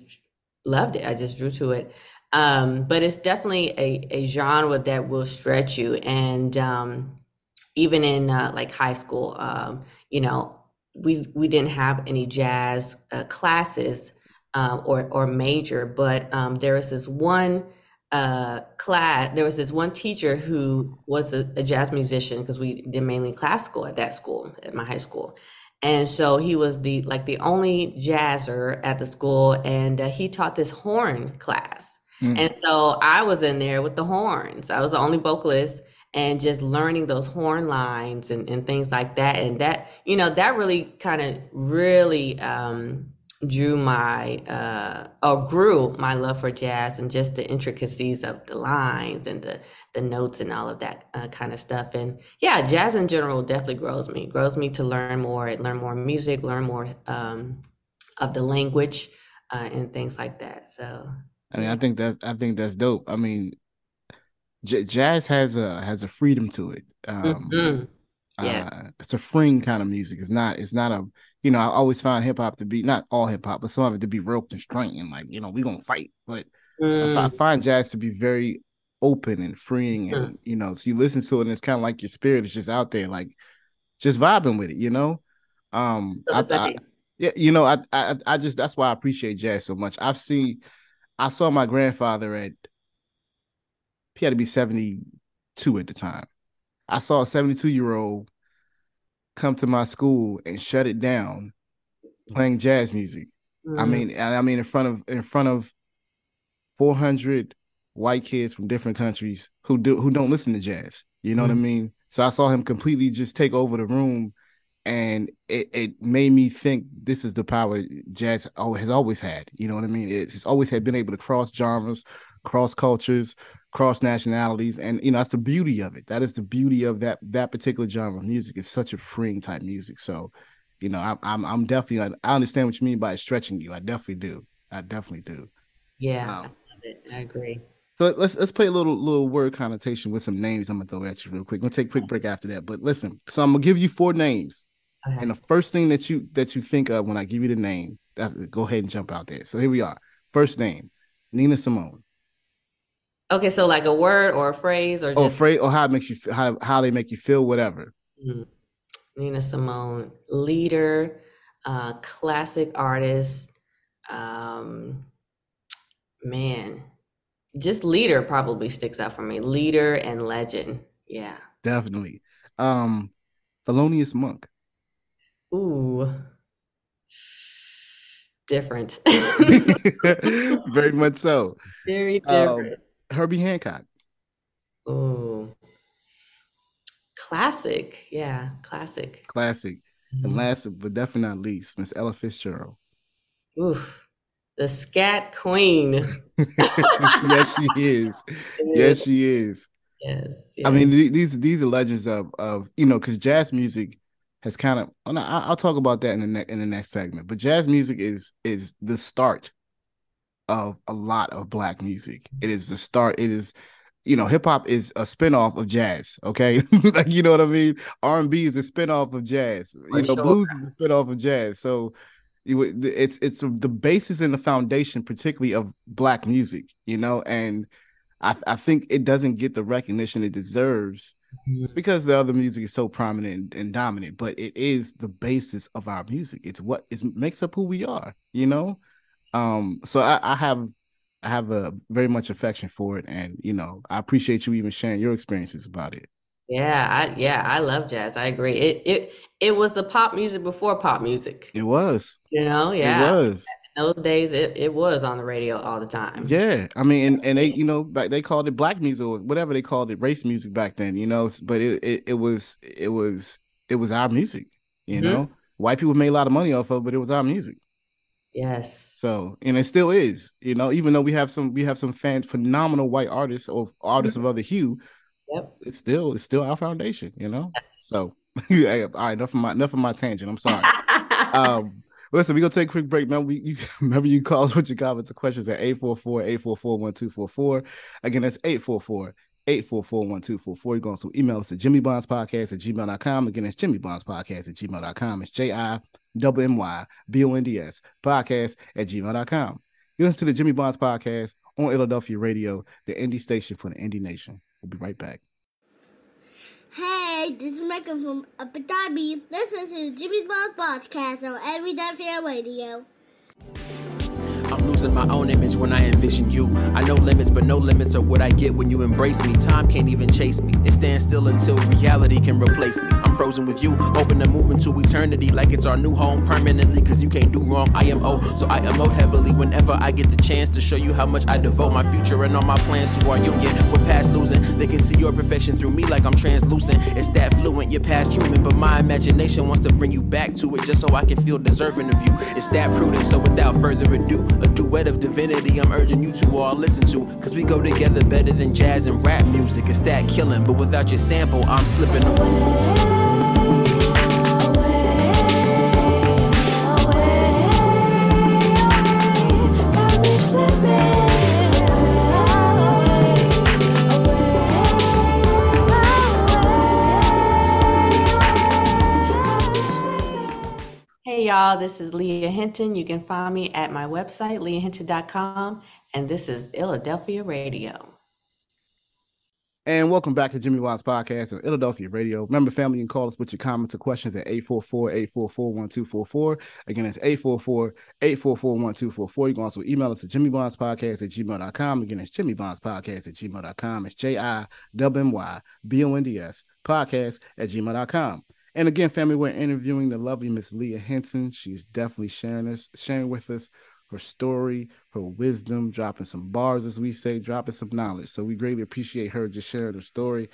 loved it. I just drew to it. Um, but it's definitely a, a genre that will stretch you. And um, even in uh, like high school, um, you know, we we didn't have any jazz uh, classes um, or or major, but um, there was this one uh, class. There was this one teacher who was a, a jazz musician because we did mainly classical at that school, at my high school, and so he was the like the only jazzer at the school, and uh, he taught this horn class. Mm. And so I was in there with the horns. I was the only vocalist and just learning those horn lines and, and things like that. And that, you know, that really kind of really um, drew my, uh, or grew my love for jazz and just the intricacies of the lines and the, the notes and all of that uh, kind of stuff. And yeah, jazz in general definitely grows me, grows me to learn more, learn more music, learn more um, of the language uh, and things like that. So I mean, I think that's I think that's dope. I mean, j- jazz has a has a freedom to it. Um, Mhm. Yeah. uh, it's a freeing kind of music. It's not. It's not a. You know, I always find hip hop to be not all hip hop, but some of it to be real constrained. Like, you know, we gonna fight, but I I Mm. find jazz to be very open and freeing, and you know, so you listen to it, and it's kind of like your spirit is just out there, like just vibing with it. You know, um, I, I- yeah, you know, I, I I just that's why I appreciate jazz so much. I've seen, I saw my grandfather at, he had to be seventy two at the time. I saw a seventy two year old come to my school and shut it down, playing jazz music. I Mm. mean, I mean in front of in front of four hundred white kids from different countries who do who don't listen to jazz. You know what I mean? So I saw him completely just take over the room, and it, it made me think this is the power jazz has always had. You know what I mean? It's, it's always had been able to cross genres, cross cultures, cross nationalities, and you know that's the beauty of it. That is the beauty of that that particular genre of music. It's such a freeing type music. So, you know, I'm I'm, I'm definitely I understand what you mean by stretching you. I definitely do. I definitely do. Yeah, Wow. I. Um, I agree. So let's let's play a little little word connotation with some names. I'm gonna throw at you real quick. We'll take a quick break after that. But listen, so I'm gonna give you four names, Okay. and the first thing that you that you think of when I give you the name, that's, go ahead and jump out there. So here we are. First name, Nina Simone. Okay, so like a word or a phrase or Or just afraid, or how it makes you how how they make you feel, whatever. Mm. Nina Simone, leader, uh, classic artist. Um, man, just leader probably sticks out for me. Leader and legend. Yeah. Definitely. Um, Thelonious Monk. Ooh. Different. Very much so. Very Um, different. Herbie Hancock. Ooh. Classic. Yeah, classic. Classic. Mhm. And last but definitely not least, Miss Ella Fitzgerald. Oof. The scat queen. yes, she is. Yes, she is. Yes. I mean, these these are legends of of you know because jazz music has kind of. oh, I- I'll talk about that in the ne- in the next segment. But jazz music is is the start of a lot of black music. It is the start. It is, you know, hip hop is a spinoff of jazz. Okay, like you know what I mean. R and B is a spinoff of jazz. For you know, sure. blues is a spinoff of jazz. So. It's it's the basis and the foundation, particularly of black music, you know, and I I think it doesn't get the recognition it deserves mm-hmm. because the other music is so prominent and, and dominant. But it is the basis of our music. It's what it makes up who we are. You know. Um. So I, I have I have a very much affection for it, and you know I appreciate you even sharing your experiences about it. Yeah, I yeah, I love jazz. I agree. It it it was the pop music before pop music. It was. You know, yeah. It was. In those days, it, it was on the radio all the time. Yeah, I mean, and, and they, you know, back they called it black music or whatever they called it, race music back then. You know, but it it, it was it was it was our music. You mm-hmm. know, white people made a lot of money off of, it, but it was our music. Yes. So, and it still is. You know, even though we have some we have some fan phenomenal white artists or artists mm-hmm. of other hue, Yep. It's still it's still our foundation, you know. So all right, enough of my enough of my tangent. I'm sorry. um listen, we're gonna take a quick break. Remember, you remember you call us with your comments or questions at 844-844-1244. Again, that's 844 844-1244. You can also email us at Jimmy Bonds Podcast at gmail.com. Again, it's Jimmy Bonds Podcast at gmail.com. It's J-I-W-M-Y-B-O-N-D-S podcast at gmail.com. You listen to the Jimmy Bonds Podcast on Illadelphia Radio, the indie station for the indie nation. We'll be right back. Hey, this is Michael from Abu Dhabi. Listen to Jimmy Bond podcast on Everyday Radio. I'm losing my own image when I envision you. I know limits, but no limits are what I get when you embrace me. Time can't even chase me. It stands still until reality can replace me. I'm frozen with you, hoping to move into eternity like it's our new home permanently. Cause you can't do wrong. I am old, so I emote heavily whenever I get the chance to show you how much I devote my future and all my plans to our union. We're past losing. They can see your perfection through me like I'm translucent. It's that fluent, you're past human, but my imagination wants to bring you back to it just so I can feel deserving of you. It's that prudent, so without further ado, a duet of divinity I'm urging you to all listen to. Cause we go together better than jazz and rap music. It's that killing, but without your sample, I'm slipping away. Y'all. This is Leah Hinton. You can find me at my website, leahhinton.com, and this is Illadelphia Radio. And welcome back to Jimmy Watts Podcast on Illadelphia Radio. Remember, family, you can call us with your comments or questions at 844-844-1244. Again, it's 844-844-1244. You can also email us at Jimmy Bonds Podcast at gmail.com. Again, it's Jimmy Bonds Podcast at gmail.com. It's J-I-W-M-Y-B-O-N-D-S podcast at gmail.com. And again, family, we're interviewing the lovely Miss Leah Hinton. She's definitely sharing us, sharing with us her story, her wisdom, dropping some bars, as we say, dropping some knowledge. So we greatly appreciate her just sharing her story.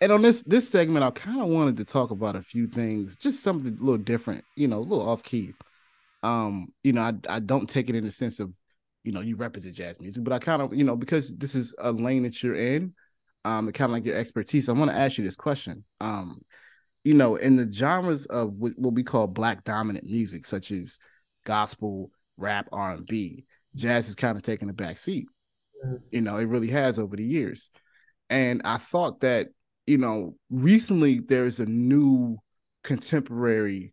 And on this this segment, I kind of wanted to talk about a few things, just something a little different, you know, a little off key. Um, you know, I I don't take it in the sense of, you know, you represent jazz music, but I kind of, you know, because this is a lane that you're in, um, kind of like your expertise. I want to ask you this question. Um, you know, in the genres of what we call black dominant music, such as gospel, rap, R and B, jazz has kind of taken a back seat. Mm-hmm. You know, it really has over the years. And I thought that, you know, recently there's a new contemporary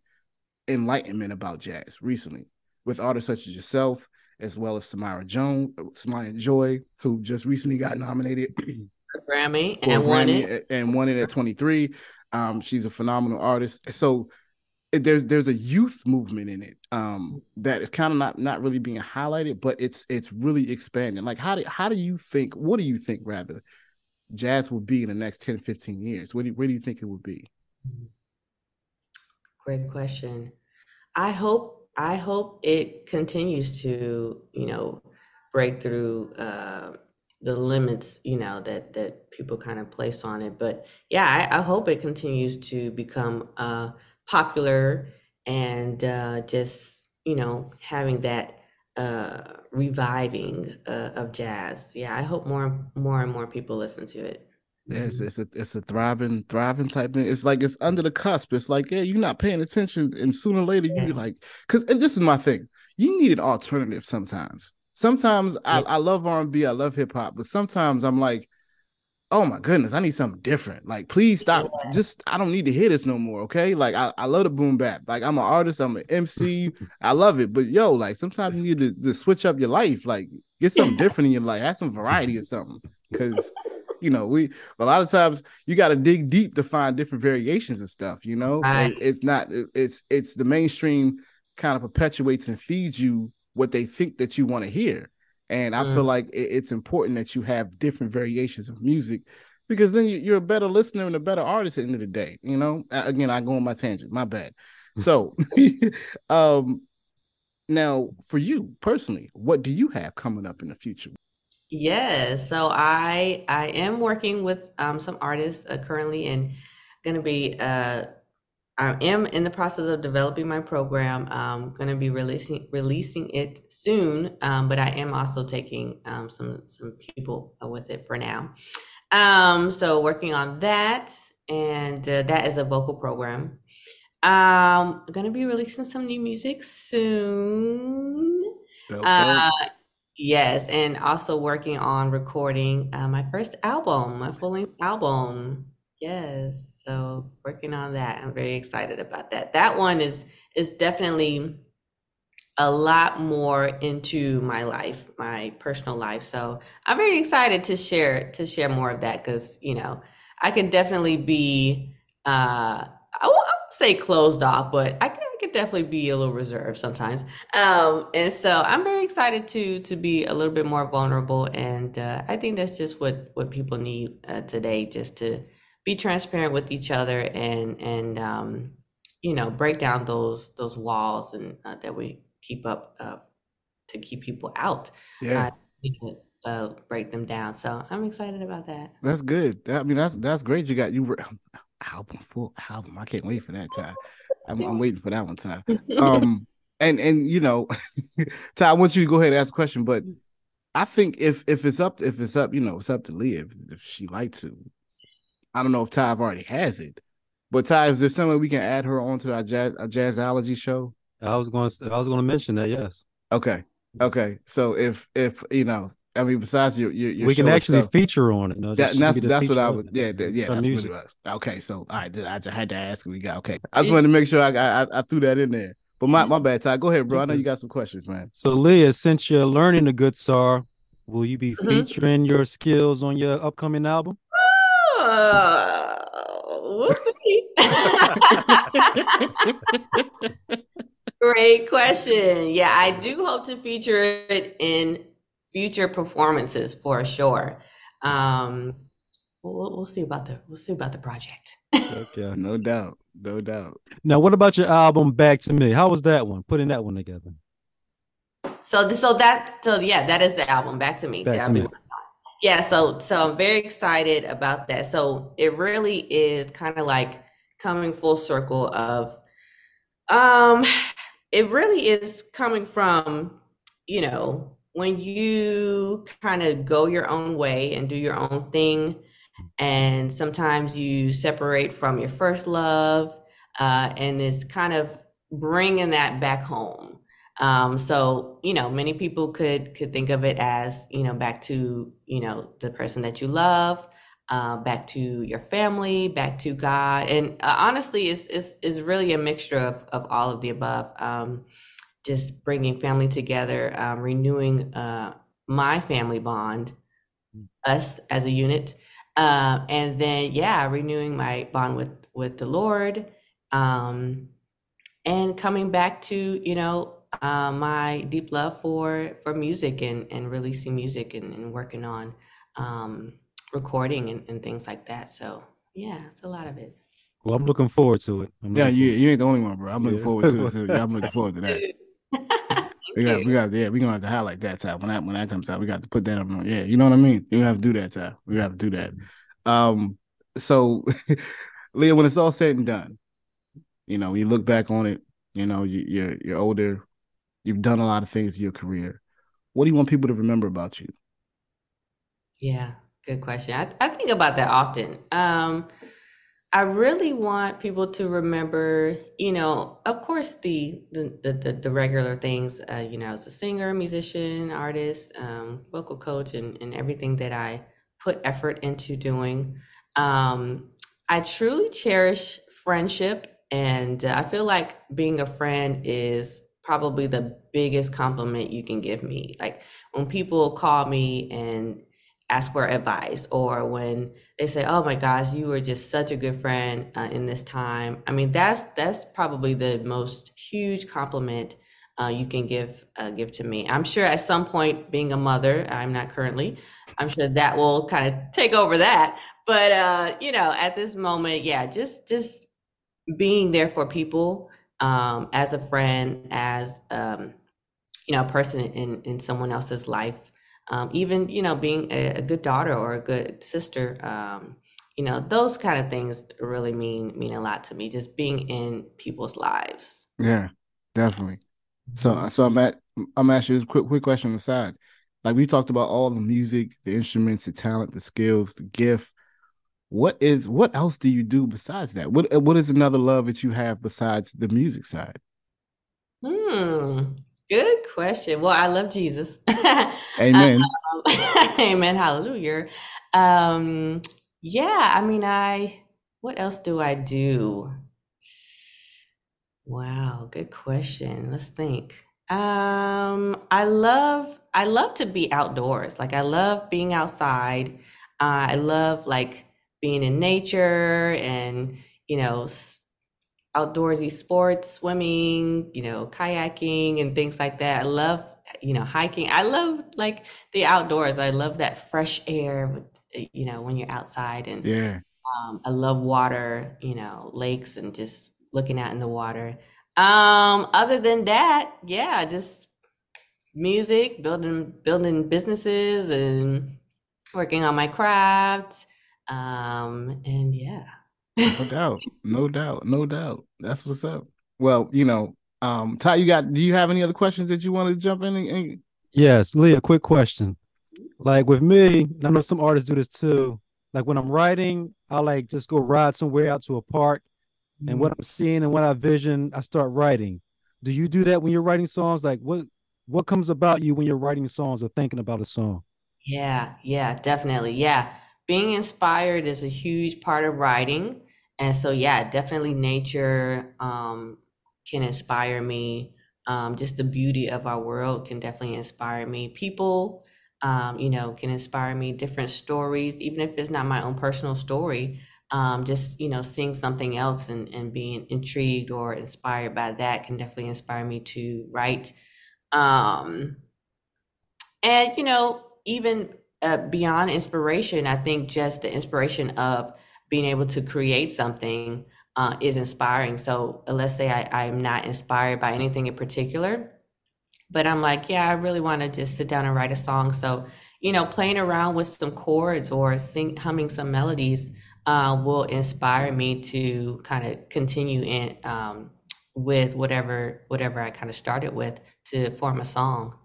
enlightenment about jazz recently with artists such as yourself, as well as Samara Jones, Samara Joy, who just recently got nominated Grammy and won it. And won it at 23. Um, she's a phenomenal artist. So it, there's there's a youth movement in it um, that is kind of not not really being highlighted, but it's it's really expanding. Like how do how do you think? What do you think rather? Jazz will be in the next 10, 15 years. Where do, where do you think it would be? Great question. I hope I hope it continues to you know break through. Uh, the limits you know that that people kind of place on it but yeah i, I hope it continues to become uh popular and uh just you know having that uh reviving uh, of jazz yeah i hope more more and more people listen to it Yes, it's a it's a thriving thriving type thing. It's like it's under the cusp. It's like yeah, you're not paying attention, and sooner or later you be like, because this is my thing. You need an alternative sometimes sometimes I, I love R&B, I love hip hop, but sometimes I'm like, oh my goodness, I need something different. Like, please stop. Yeah. Just I don't need to hear this no more. Okay. Like I, I love the boom bap. Like I'm an artist, I'm an MC, I love it. But yo, like sometimes you need to, to switch up your life, like get something different in your life, have some variety or something. because you know we a lot of times you got to dig deep to find different variations of stuff. You know, Right. It- it's not it's it's the mainstream kind of perpetuates and feeds you what they think that you want to hear, and I feel like it, it's important that you have different variations of music. Because then you- you're a better listener and a better artist at the end of the day. You know, again, I go on my tangent. My bad. So, um, now for you personally, what do you have coming up in the future? Yes, so I I am working with um, some artists uh, currently and going to be uh, I am in the process of developing my program. I'm going to be releasing releasing it soon, um, but I am also taking um, some some people with it for now. Um, so working on that, and uh, that is a vocal program. Um, I'm going to be releasing some new music soon. Uh, yes, and also working on recording uh, my first album, my full length album. Yes, so working on that. I'm very excited about that. That one is is definitely a lot more into my life, my personal life. So I'm very excited to share to share more of that because you know I can definitely be uh I won't, say closed off, but I can, I can definitely be a little reserved sometimes. Um, and so I'm very excited to to be a little bit more vulnerable, and uh, I think that's just what what people need uh, today, just to be transparent with each other and and um, you know break down those those walls and uh, that we keep up uh, to keep people out. yeah, Uh, uh, break them down. So I'm excited about that. that's good. I mean, that's that's great. You got you re- album full album. I can't wait for that time. I'm, I'm waiting for that one time. Um, and and you know, Ty, I want you to go ahead and ask a question, but I think if if it's up if it's up, you know, it's up to Leah if, if she like to. I don't know if Ty already has it, but Ty, is there some way we can add her onto our jazz our jazzology show? I was going to I was going to mention that. Yes, Okay, okay. So if if you know, I mean, besides your your, your we can actually stuff- feature on it. No, That, just- that's that's what I on would. it. Yeah, that- yeah. That's music. what it was. Okay, so all right, I just had to ask. We got okay. I just wanted to make sure I I, I threw that in there. But my my bad, Ty. Go ahead, bro. I know you got some questions, man. So, Leah, since you're learning the good star, will you be Mhm. featuring your skills on your upcoming album? Uh, we'll see. Great question. Yeah, I do hope to feature it in future performances for sure. Um, we'll, we'll see about the we'll see about the project. Okay. No doubt, no doubt. Now, what about your album Back to Me? How was that one? Putting that one together. So, so that, so yeah, that is the album. Back to me. Back that to I'll Me. Yeah. So, so I'm very excited about that. So it really is kind of like coming full circle of, um, it really is coming from, you know, when you kind of go your own way and do your own thing, and sometimes you separate from your first love, uh, and it's kind of bringing that back home. Um, so you know, many people could could think of it as you know back to you know the person that you love, uh, back to your family, back to God, and uh, honestly, it's, it's it's really a mixture of of all of the above. Um, just bringing family together, um, renewing uh, my family bond, us as a unit, uh, and then yeah, renewing my bond with with the Lord, um, and coming back to you know uh, my deep love for for music and and releasing music and, and working on um, recording and, and things like that. So yeah, it's a lot of it. Well, I'm looking forward to it. I'm Yeah, you you ain't the only one, bro. I'm looking Yeah. forward to it. Too. Yeah, I'm looking forward to that. Thank We got, you. we got, yeah, we gonna have to highlight that time when that when that comes out. We got to put that on. Yeah, you know what I mean. You have to do that time. We have to do that. Um, so, Leah, when it's all said and done, you know, when you look back on it, you know, you, you're you're older, you've done a lot of things in your career. What do you want people to remember about you? Yeah, good question. I, I think about that often. Um, I really want people to remember, you know, of course, the the the, the, regular things, uh, you know, as a singer, musician, artist, um, vocal coach, and, and everything that I put effort into doing. Um, I truly cherish friendship, and uh, I feel like being a friend is probably the biggest compliment you can give me. Like when people call me and ask for advice or when they say oh my gosh you were just such a good friend uh, in this time. I mean that's that's probably the most huge compliment uh, you can give uh, give to me. I'm sure at some point being a mother i'm not currently i'm sure that will kind of take over that. But uh you know at this moment yeah just just being there for people um as a friend as um you know a person in in someone else's life um, even you know being a, a, good daughter or a good sister um, you know those kind of things really mean mean a lot to me just being in people's lives. Yeah definitely. So so i'm at i'm asking a quick quick question aside. Like we talked about all the music the instruments the talent the skills the gift what is what else do you do besides that what what is another love that you have besides the music side hmm Good question. Well, I love Jesus. Amen. um, amen. Hallelujah. Um, yeah, I mean, I, what else do I do? Wow, good question. Let's think. Um, I love, I love to be outdoors. Like, I love being outside. Uh, I love like being in nature and, you know, outdoorsy sports, swimming, you know, kayaking and things like that. I love, you know, hiking. I love like the outdoors. I love that fresh air, you know, when you're outside and yeah. Um, I love water, you know, lakes and just looking out in the water. Um, other than that, yeah, just music, building building businesses and working on my craft. Um, and yeah no doubt, no doubt, no doubt. That's what's up. Well, you know, um, Ty, you got? Do you have any other questions that you want to jump in? And, and... Yes, Leah. Quick question. Like with me, I know some artists do this too. Like when I'm writing, I like just go ride somewhere out to a park, mm-hmm. and what I'm seeing and what I vision, I start writing. Do you do that when you're writing songs? Like what what comes about you when you're writing songs or thinking about a song? Yeah, yeah, definitely. Yeah. Being inspired is a huge part of writing. And so yeah definitely nature um, can inspire me. Um, just the beauty of our world can definitely inspire me. People um, you know can inspire me different stories even if it's not my own personal story. Um, just you know seeing something else and, and being intrigued or inspired by that can definitely inspire me to write. Um, and you know even uh, beyond inspiration i think just the inspiration of being able to create something uh, is inspiring. So uh, let's say I, I'm not inspired by anything in particular, but I'm like, yeah, I really want to just sit down and write a song. So, you know, playing around with some chords or sing, humming some melodies uh, will inspire me to kind of continue in um, with whatever whatever I kind of started with to form a song.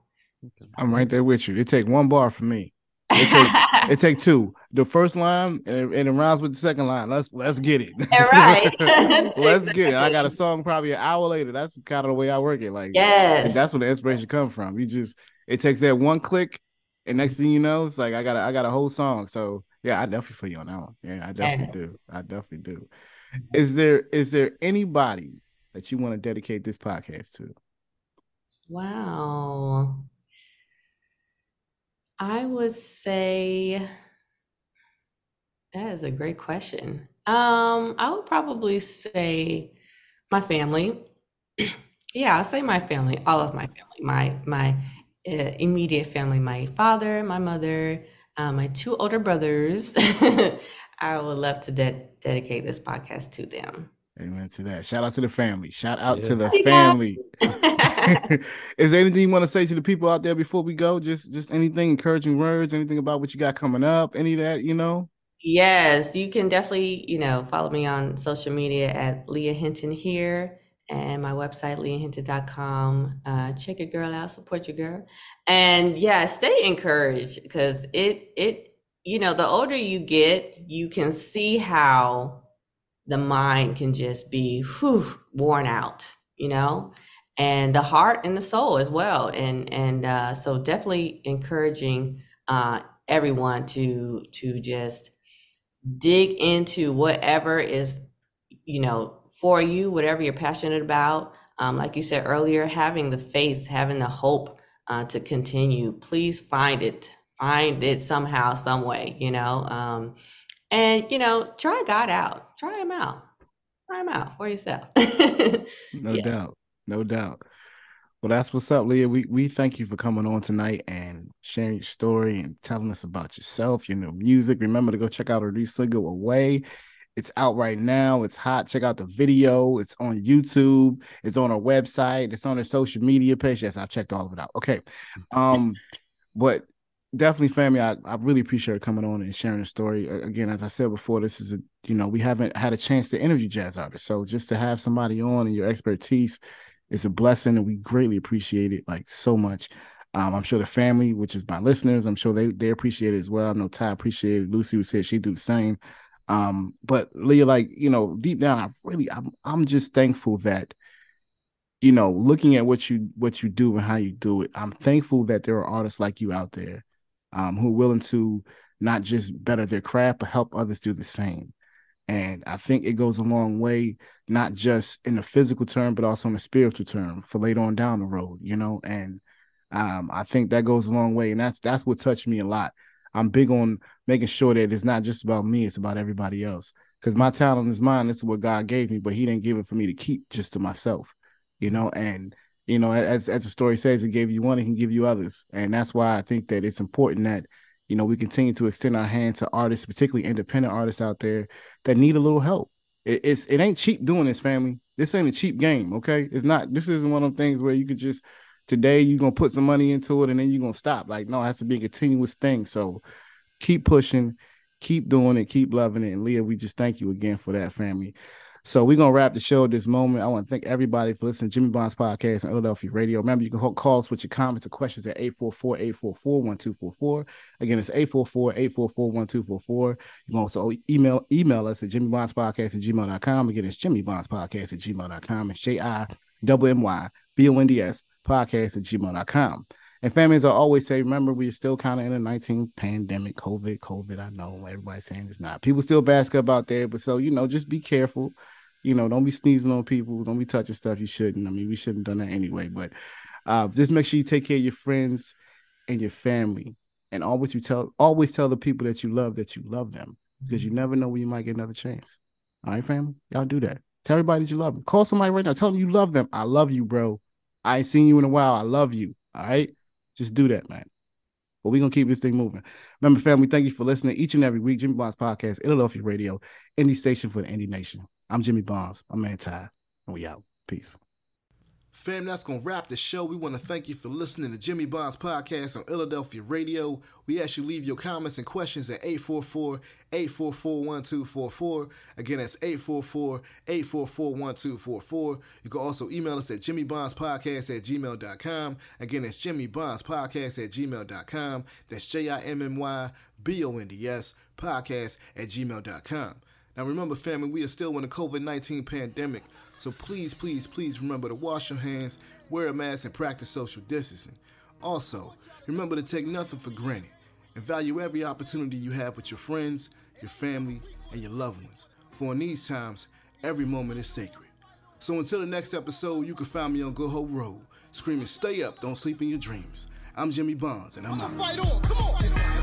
I'm right there with you. It take one bar for me. It take, it take two. The first line and, and it rhymes with the second line. Let's let's get it. All right. let's get it. I got a song probably an hour later. That's kind of the way I work it. Like yes, that's where the inspiration comes from. You just it takes that one click, and next thing you know, it's like I got a, I got a whole song. So yeah, I definitely feel you on that one. Yeah, I definitely yes. do. I definitely do. Is there is there anybody that you want to dedicate this podcast to? Wow. I would say that is a great question. Um, I would probably say my family. yeah, I'll say my family, all of my family, my my uh, immediate family, my father, my mother, uh, my two older brothers. I would love to de- dedicate this podcast to them. Amen to that. Shout out to the family. Shout out yeah. to the family. Is there anything you want to say to the people out there before we go? Just just anything encouraging words, anything about what you got coming up, any of that, you know? Yes, you can definitely, you know, follow me on social media at Leah Hinton here and my website, leahhinton.com. Uh, check your girl out, support your girl. And yeah, stay encouraged because it it you know, the older you get, you can see how the mind can just be whew, worn out, you know, and the heart and the soul as well. And and uh, so definitely encouraging uh, everyone to to just dig into whatever is you know for you, whatever you're passionate about. Um, like you said earlier, having the faith, having the hope uh, to continue. Please find it, find it somehow, some way, you know. Um, and you know, try God out. Try them out. Try them out for yourself. no yeah. doubt. No doubt. Well, that's what's up, Leah. We we thank you for coming on tonight and sharing your story and telling us about yourself, your new music. Remember to go check out our new single Away. It's out right now. It's hot. Check out the video. It's on YouTube. It's on our website. It's on our social media page. Yes, I checked all of it out. Okay. Um, but definitely family I, I really appreciate coming on and sharing the story. Again as i said before this is a you know we haven't had a chance to interview jazz artists. So just to have somebody on and your expertise is a blessing and we greatly appreciate it like so much. Um, i'm sure the family which is my listeners i'm sure they they appreciate it as well. I know ty appreciated lucy who said she'd do the same. Um, but leah like you know deep down i really i'm, I'm just thankful that you know looking at what you what you do and how you do it i'm thankful that there are artists like you out there um, who are willing to not just better their craft, but help others do the same. And I think it goes a long way, not just in the physical term, but also in the spiritual term for later on down the road, you know. And um, I think that goes a long way, and that's that's what touched me a lot. I'm big on making sure that it's not just about me; it's about everybody else. Because my talent is mine. This is what God gave me, but He didn't give it for me to keep just to myself, you know. And you know, as as the story says, it gave you one, he can give you others, and that's why I think that it's important that you know we continue to extend our hand to artists, particularly independent artists out there that need a little help. It, it's it ain't cheap doing this, family. This ain't a cheap game, okay? It's not. This isn't one of them things where you could just today you're gonna put some money into it and then you're gonna stop. Like, no, it has to be a continuous thing. So keep pushing, keep doing it, keep loving it. And Leah, we just thank you again for that, family. So we're gonna wrap the show at this moment. I want to thank everybody for listening to Jimmy Bond's podcast on Illadelphia Radio. Remember, you can call us with your comments or questions at 844-844-1244. Again, it's 844-844-1244. You can also email email us at Jimmy Bond's podcast at gmail.com. Again, it's Jimmy Bond's podcast at gmail.com. It's J-I-W-M-Y-B-O-N-D-S podcast at gmail.com. And families, I always say, remember, we're still kind of in a 19 pandemic, COVID, COVID. I know everybody's saying it's not. People still bask up out there, but so, you know, just be careful you know, don't be sneezing on people, don't be touching stuff you shouldn't. I mean, we shouldn't have done that anyway. But uh, just make sure you take care of your friends and your family, and always you tell always tell the people that you love that you love them because you never know when you might get another chance. All right, family, y'all do that. Tell everybody that you love them. Call somebody right now. Tell them you love them. I love you, bro. I ain't seen you in a while. I love you. All right, just do that, man. But we're gonna keep this thing moving. Remember, family, thank you for listening each and every week. Jimmy Bonds Podcast, Illadelphia Radio, Indie Station for the Indie Nation. I'm Jimmy Bonds. I'm man Ty, and we out. Peace. Fam, that's going to wrap the show. We want to thank you for listening to Jimmy Bonds podcast on Illadelphia Radio. We ask you leave your comments and questions at 844-844-1244. Again, that's 844-844-1244. You can also email us at jimmybondspodcast at gmail.com. Again, that's jimmybondspodcast at gmail.com. That's J-I-M-M-Y-B-O-N-D-S podcast at gmail.com. Now remember, family, we are still in the COVID 19 pandemic, so please, please, please remember to wash your hands, wear a mask, and practice social distancing. Also, remember to take nothing for granted and value every opportunity you have with your friends, your family, and your loved ones. For in these times, every moment is sacred. So until the next episode, you can find me on Good Hope Road, screaming, Stay up, don't sleep in your dreams. I'm Jimmy Bonds, and I'm out.